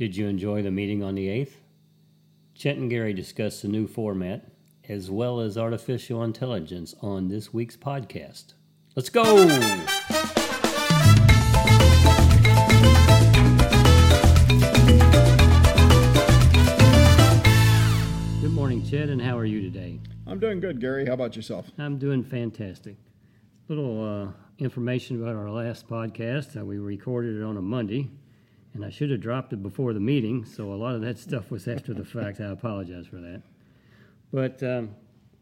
Did you enjoy the meeting on the 8th? Chet and Gary discussed the new format as well as artificial intelligence on this week's podcast. Let's go! Good morning, Chet, and how are you today? I'm doing good, Gary. How about yourself? I'm doing fantastic. Little uh, information about our last podcast. Uh, we recorded it on a Monday, and I should have dropped it before the meeting, so a lot of that stuff was after the fact. I apologize for that. But um,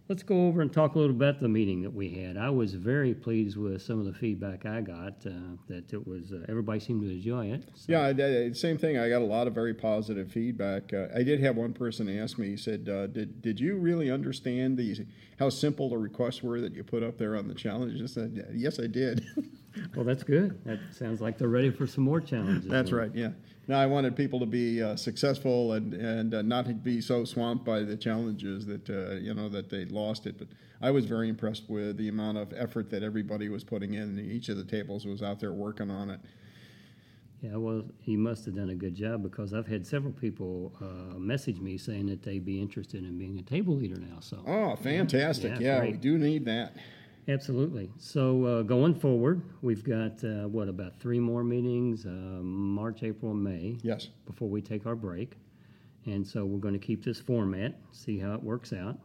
let's go over and talk a little about the meeting that we had. I was very pleased with some of the feedback I got. Uh, that it was uh, everybody seemed to enjoy it. So. Yeah, I, I, same thing. I got a lot of very positive feedback. Uh, I did have one person ask me. He said, uh, "Did did you really understand the how simple the requests were that you put up there on the challenge?" I said, "Yes, I did." well, that's good. That sounds like they're ready for some more challenges. That's right. Yeah. Now I wanted people to be uh, successful and and uh, not be so swamped by the challenges that uh, you know that they lost it. But I was very impressed with the amount of effort that everybody was putting in. Each of the tables was out there working on it. Yeah, well, he must have done a good job because I've had several people uh, message me saying that they'd be interested in being a table leader now. So, oh, fantastic! Yeah, yeah we do need that. Absolutely. So uh, going forward, we've got uh, what about three more meetings? Uh, March, April, and May. Yes. Before we take our break, and so we're going to keep this format, see how it works out.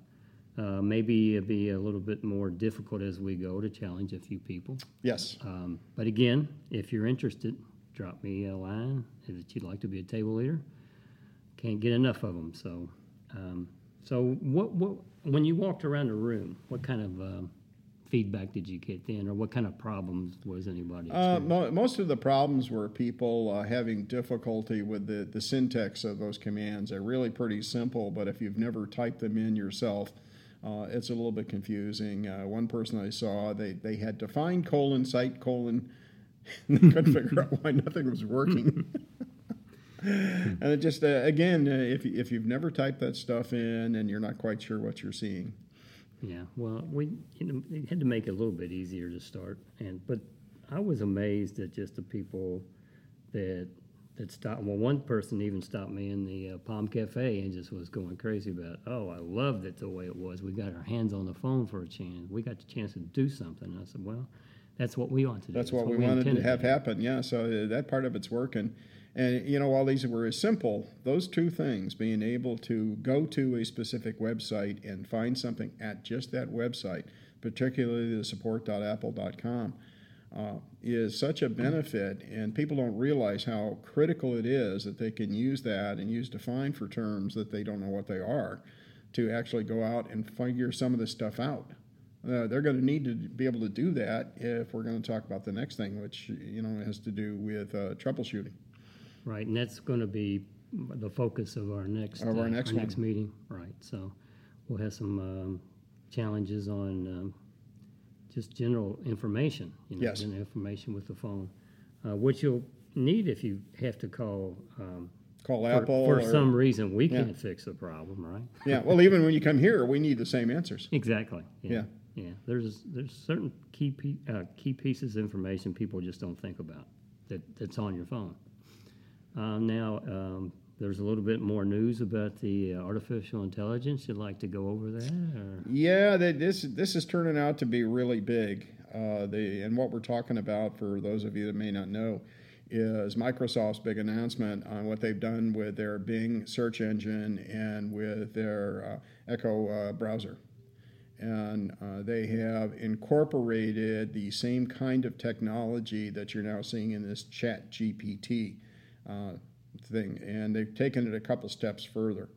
Uh, maybe it'll be a little bit more difficult as we go to challenge a few people. Yes. Um, but again, if you're interested, drop me a line that you'd like to be a table leader. Can't get enough of them. So, um, so what, what when you walked around the room, what kind of um, feedback did you get then, or what kind of problems was anybody? Uh, mo- most of the problems were people uh, having difficulty with the, the syntax of those commands. They're really pretty simple, but if you've never typed them in yourself, uh, it's a little bit confusing. Uh, one person I saw, they, they had to find colon, site colon, and they couldn't figure out why nothing was working. and it just, uh, again, uh, if, if you've never typed that stuff in and you're not quite sure what you're seeing, yeah, well, we know, had to make it a little bit easier to start, and but I was amazed at just the people that that stopped. Well, one person even stopped me in the uh, Palm Cafe and just was going crazy about, oh, I loved it the way it was. We got our hands on the phone for a chance. We got the chance to do something. And I said, well, that's what we want to do. That's, that's what, what, we, wanted to have to happen. Yeah, so uh, that part of it's working. And you know, while these were as simple, those two things, being able to go to a specific website and find something at just that website, particularly the support.apple.com, uh, is such a benefit, and people don't realize how critical it is that they can use that and use define for terms that they don't know what they are to actually go out and figure some of this stuff out. Uh, they're going to need to be able to do that if we're going to talk about the next thing, which you know has to do with uh, troubleshooting. Right, and that's going to be the focus of our next of our uh, next, our next meeting. Right, so we'll have some um, challenges on um, just general information. You know, yes. general information with the phone, uh, which you'll need if you have to call. Um, call for, Apple for or, some reason. We can't fix the problem, right? yeah. Well, even when you come here, we need the same answers. Exactly. Yeah. yeah. Yeah. There's there's certain key uh, key pieces of information people just don't think about that that's on your phone. Uh, now, um, there's a little bit more news about the uh, artificial intelligence. You'd like to go over that? Or? Yeah, they, this this is turning out to be really big. Uh, the and what we're talking about for those of you that may not know is Microsoft's big announcement on what they've done with their Bing search engine and with their uh, Edge browser. And uh, they have incorporated the same kind of technology that you're now seeing in this Chat GPT uh, thing, and they've taken it a couple steps further.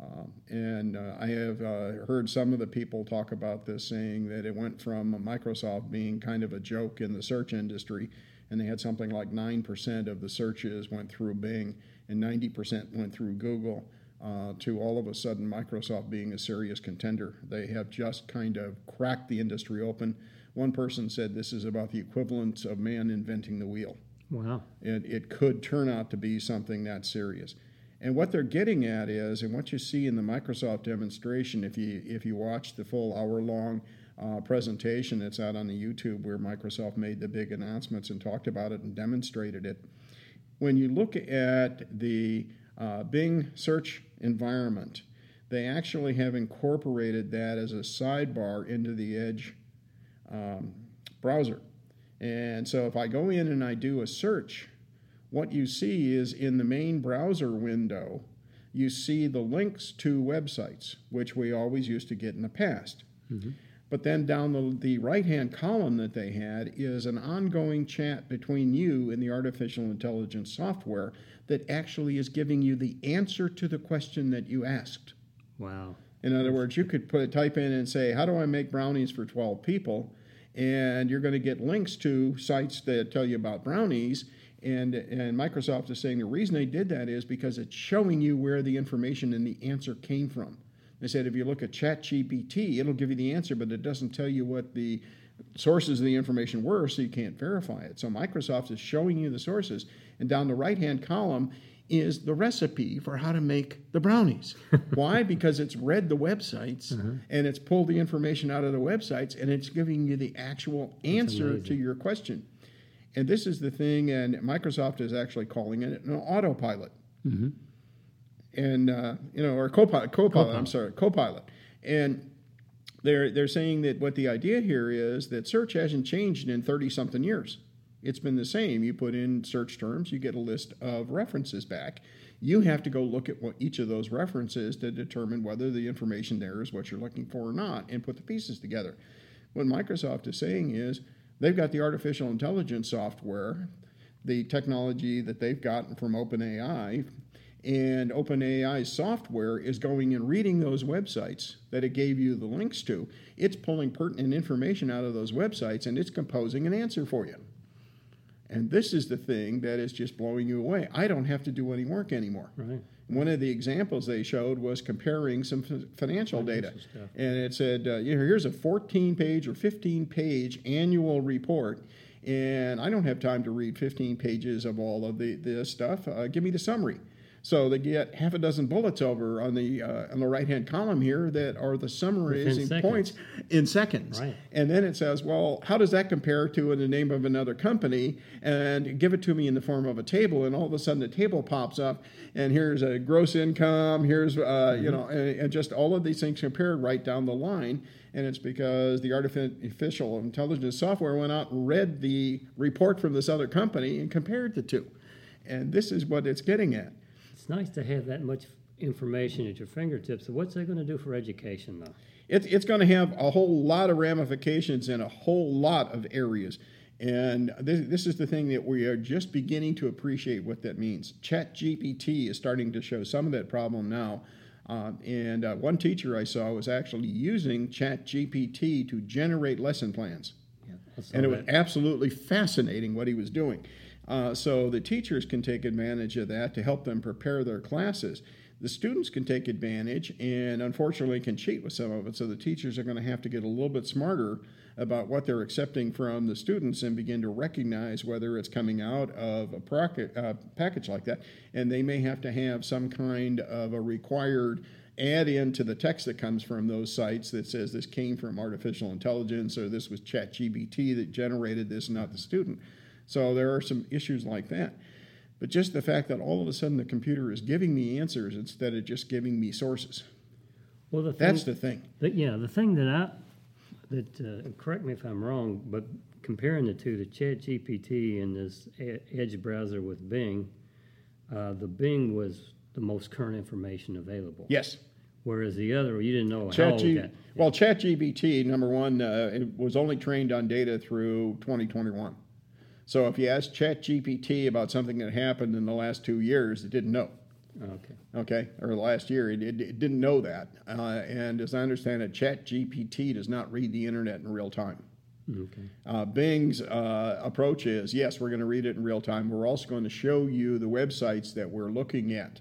Um, and uh, I have uh, heard some of the people talk about this, saying that it went from Microsoft being kind of a joke in the search industry, and they had something like 9% of the searches went through Bing and 90% went through Google, uh, to all of a sudden Microsoft being a serious contender. They have just kind of cracked the industry open. One person said this is about the equivalent of man inventing the wheel. Wow. It, it could turn out to be something that serious. And what they're getting at is, and what you see in the Microsoft demonstration, if you if you watch the full hour long uh, presentation that's out on the YouTube where Microsoft made the big announcements and talked about it and demonstrated it, when you look at the uh, Bing search environment, they actually have incorporated that as a sidebar into the Edge um, browser. And so if I go in and I do a search, what you see is in the main browser window, you see the links to websites, which we always used to get in the past. Mm-hmm. But then down the, the right hand column that they had is an ongoing chat between you and the artificial intelligence software that actually is giving you the answer to the question that you asked. Wow. In other words, you could put type in and say, How do I make brownies for 12 people? And you're going to get links to sites that tell you about brownies. And, and Microsoft is saying the reason they did that is because it's showing you where the information and the answer came from. They said if you look at ChatGPT, it'll give you the answer, but it doesn't tell you what the sources of the information were, so you can't verify it. So Microsoft is showing you the sources, and down the right hand column is the recipe for how to make the brownies. Why? Because it's read the websites uh-huh. and it's pulled the information out of the websites and it's giving you the actual answer to your question. And this is the thing, and Microsoft is actually calling it an autopilot. Mm-hmm and uh, you know, or co-pilot, co-pilot, I'm sorry, co-pilot, and they're they're saying that what the idea here is that search hasn't changed in 30 something years. It's been the same. You put in search terms, you get a list of references back. You have to go look at what each of those references to determine whether the information there is what you're looking for or not, and put the pieces together. What Microsoft is saying is they've got the artificial intelligence software, the technology that they've gotten from OpenAI and OpenAI software is going and reading those websites that it gave you the links to. It's pulling pertinent information out of those websites and it's composing an answer for you. And this is the thing that is just blowing you away. I don't have to do any work anymore. Right. One of the examples they showed was comparing some financial data. And it said, uh, you know, here's a 14 page or 15 page annual report. And I don't have time to read 15 pages of all of the, this stuff. Uh, give me the summary. So they get half a dozen bullets over on the uh, on the right hand column here that are the summaries and points in seconds. Right. And then it says, well, how does that compare to in the name of another company? And give it to me in the form of a table, and all of a sudden the table pops up, and here's a gross income, here's uh, mm-hmm. you know, and, and just all of these things compared right down the line. And it's because the artificial intelligence software went out and read the report from this other company and compared the two. And this is what it's getting at it's nice to have that much information at your fingertips. So what's that going to do for education, though? It's, it's going to have a whole lot of ramifications in a whole lot of areas. And this, this is the thing that we are just beginning to appreciate what that means. Chat GPT is starting to show some of that problem now. Uh, and uh, one teacher I saw was actually using Chat GPT to generate lesson plans. Yeah, and it was absolutely fascinating what he was doing. Uh, so the teachers can take advantage of that to help them prepare their classes. The students can take advantage and unfortunately can cheat with some of it. So the teachers are going to have to get a little bit smarter about what they're accepting from the students and begin to recognize whether it's coming out of a uh, package like that. And they may have to have some kind of a required add in to the text that comes from those sites that says this came from artificial intelligence or this was ChatGPT that generated this, not the student. So there are some issues like that. But just the fact that all of a sudden the computer is giving me answers instead of just giving me sources. Well, the thing, that's the thing. The, yeah, the thing that I that uh, correct me if I'm wrong, but comparing the two, the Chat GPT and this Edge browser with Bing, uh, the Bing was the most current information available. Yes. Whereas the other, you didn't know Chat how G- that. Well, ChatGPT, number one, uh, it was only trained on data through 2021. So if you ask ChatGPT about something that happened in the last two years, it didn't know. Okay. Okay, or last year, it, it, it didn't know that. Uh, and as I understand it, ChatGPT does not read the internet in real time. Okay. Uh, Bing's uh, approach is yes, we're going to read it in real time. We're also going to show you the websites that we're looking at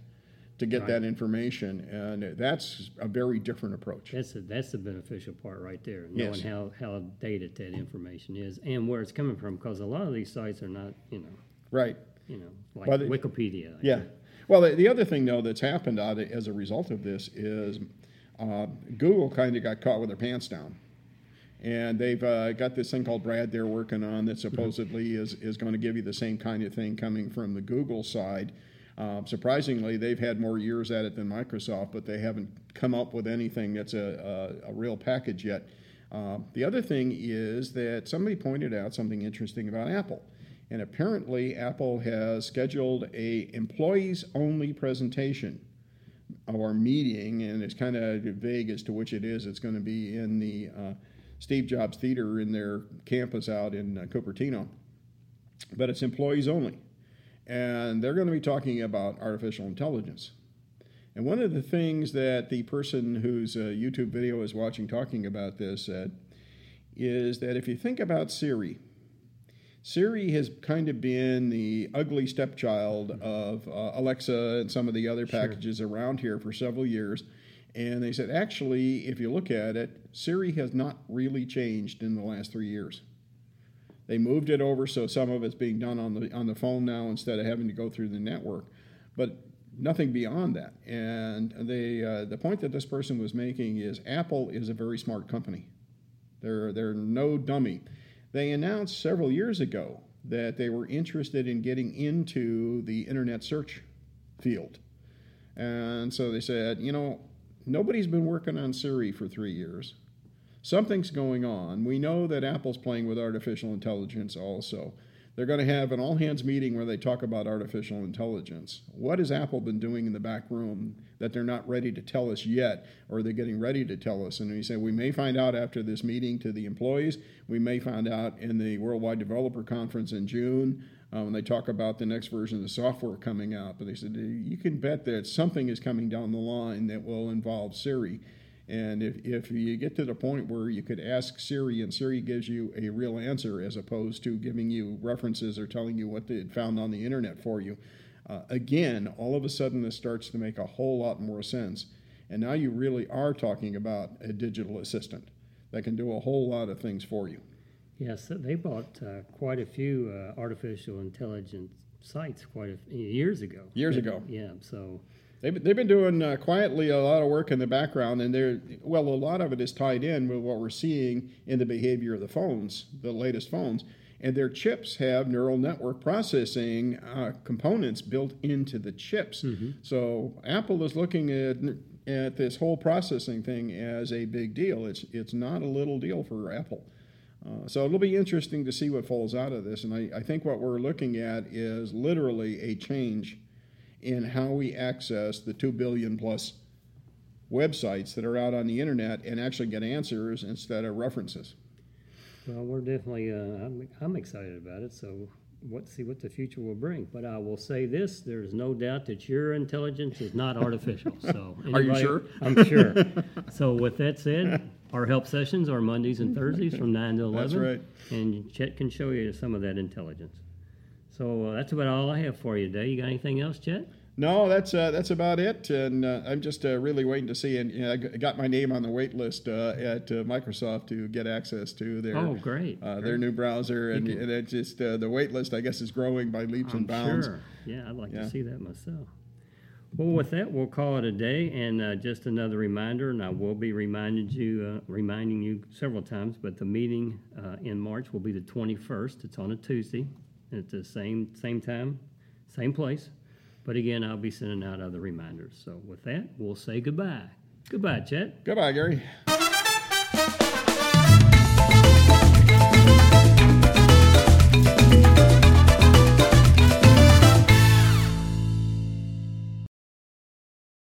to get right. that information, and that's a very different approach. That's a, that's the beneficial part right there, knowing yes. how how dated that information is and where it's coming from, because a lot of these sites are not, you know, right, you know, like well, Wikipedia. Yeah. Well, the, the, other thing though that's happened as a result of this is uh, Google kind of got caught with their pants down, And they've uh, got this thing called Bard they're working on that supposedly is, is going to give you the same kind of thing coming from the Google side. Uh, surprisingly, they've had more years at it than Microsoft, but they haven't come up with anything that's a, a, a real package yet. Uh, the other thing is that somebody pointed out something interesting about Apple. And apparently, Apple has scheduled a employees only presentation or meeting, and it's kind of vague as to which it is. It's going to be in the uh, Steve Jobs Theater in their campus out in uh, Cupertino, but it's employees only. And they're going to be talking about artificial intelligence. And one of the things that the person whose uh, YouTube video is watching talking about this said is that if you think about Siri, Siri has kind of been the ugly stepchild of uh, Alexa and some of the other packages sure. around here for several years. And they said, actually, if you look at it, Siri has not really changed in the last three years. They moved it over, so some of it's being done on the on the phone now instead of having to go through the network. But nothing beyond that. And the uh, the point that this person was making is Apple is a very smart company. They're they're no dummy. They announced several years ago that they were interested in getting into the internet search field. And so they said, you know, nobody's been working on Siri for three years. Something's going on. We know that Apple's playing with artificial intelligence also. They're going to have an all hands meeting where they talk about artificial intelligence. What has Apple been doing in the back room that they're not ready to tell us yet, or they're getting ready to tell us? And he said, We may find out after this meeting to the employees. We may find out in the Worldwide Developer Conference in June uh, when they talk about the next version of the software coming out. But they said, You can bet that something is coming down the line that will involve Siri. And if, if you get to the point where you could ask Siri and Siri gives you a real answer as opposed to giving you references or telling you what they had found on the internet for you, uh, again, all of a sudden this starts to make a whole lot more sense. And now you really are talking about a digital assistant that can do a whole lot of things for you. Yes, they bought uh, quite a few uh, artificial intelligence sites quite a, years ago. Years ago. Yeah, so They've, they've been doing uh, quietly a lot of work in the background, and they're well, a lot of it is tied in with what we're seeing in the behavior of the phones, the latest phones. And their chips have neural network processing uh, components built into the chips. Mm-hmm. So Apple is looking at at this whole processing thing as a big deal. It's it's not a little deal for Apple. Uh, so it'll be interesting to see what falls out of this. And I, I think what we're looking at is literally a change in how we access the 2 billion plus websites that are out on the internet and actually get answers instead of references. Well, we're definitely, uh, I'm, I'm excited about it. So let's see what the future will bring. But I will say this: there's no doubt that your intelligence is not artificial. So, anybody, are you sure? I'm sure. so, with that said, our help sessions are Mondays and Thursdays from nine to eleven. That's right. And Chet can show you some of that intelligence. So uh, that's about all I have for you today. You got anything else, Chet? No, that's uh, that's about it, and uh, I'm just uh, really waiting to see. And you know, I got my name on the wait list uh, at uh, Microsoft to get access to their oh great, uh, great. their new browser, and, and it just the wait list I guess is growing by leaps I'm and bounds. Sure. Yeah, I'd like yeah. to see that myself. Well, with that, we'll call it a day, and just another reminder, and I will be reminding you, reminding you several times, but the meeting in March will be the 21st. It's on a Tuesday. At the same same time, same place. But again, I'll be sending out other reminders. So with that, we'll say goodbye. Goodbye, Chet. Goodbye, Gary.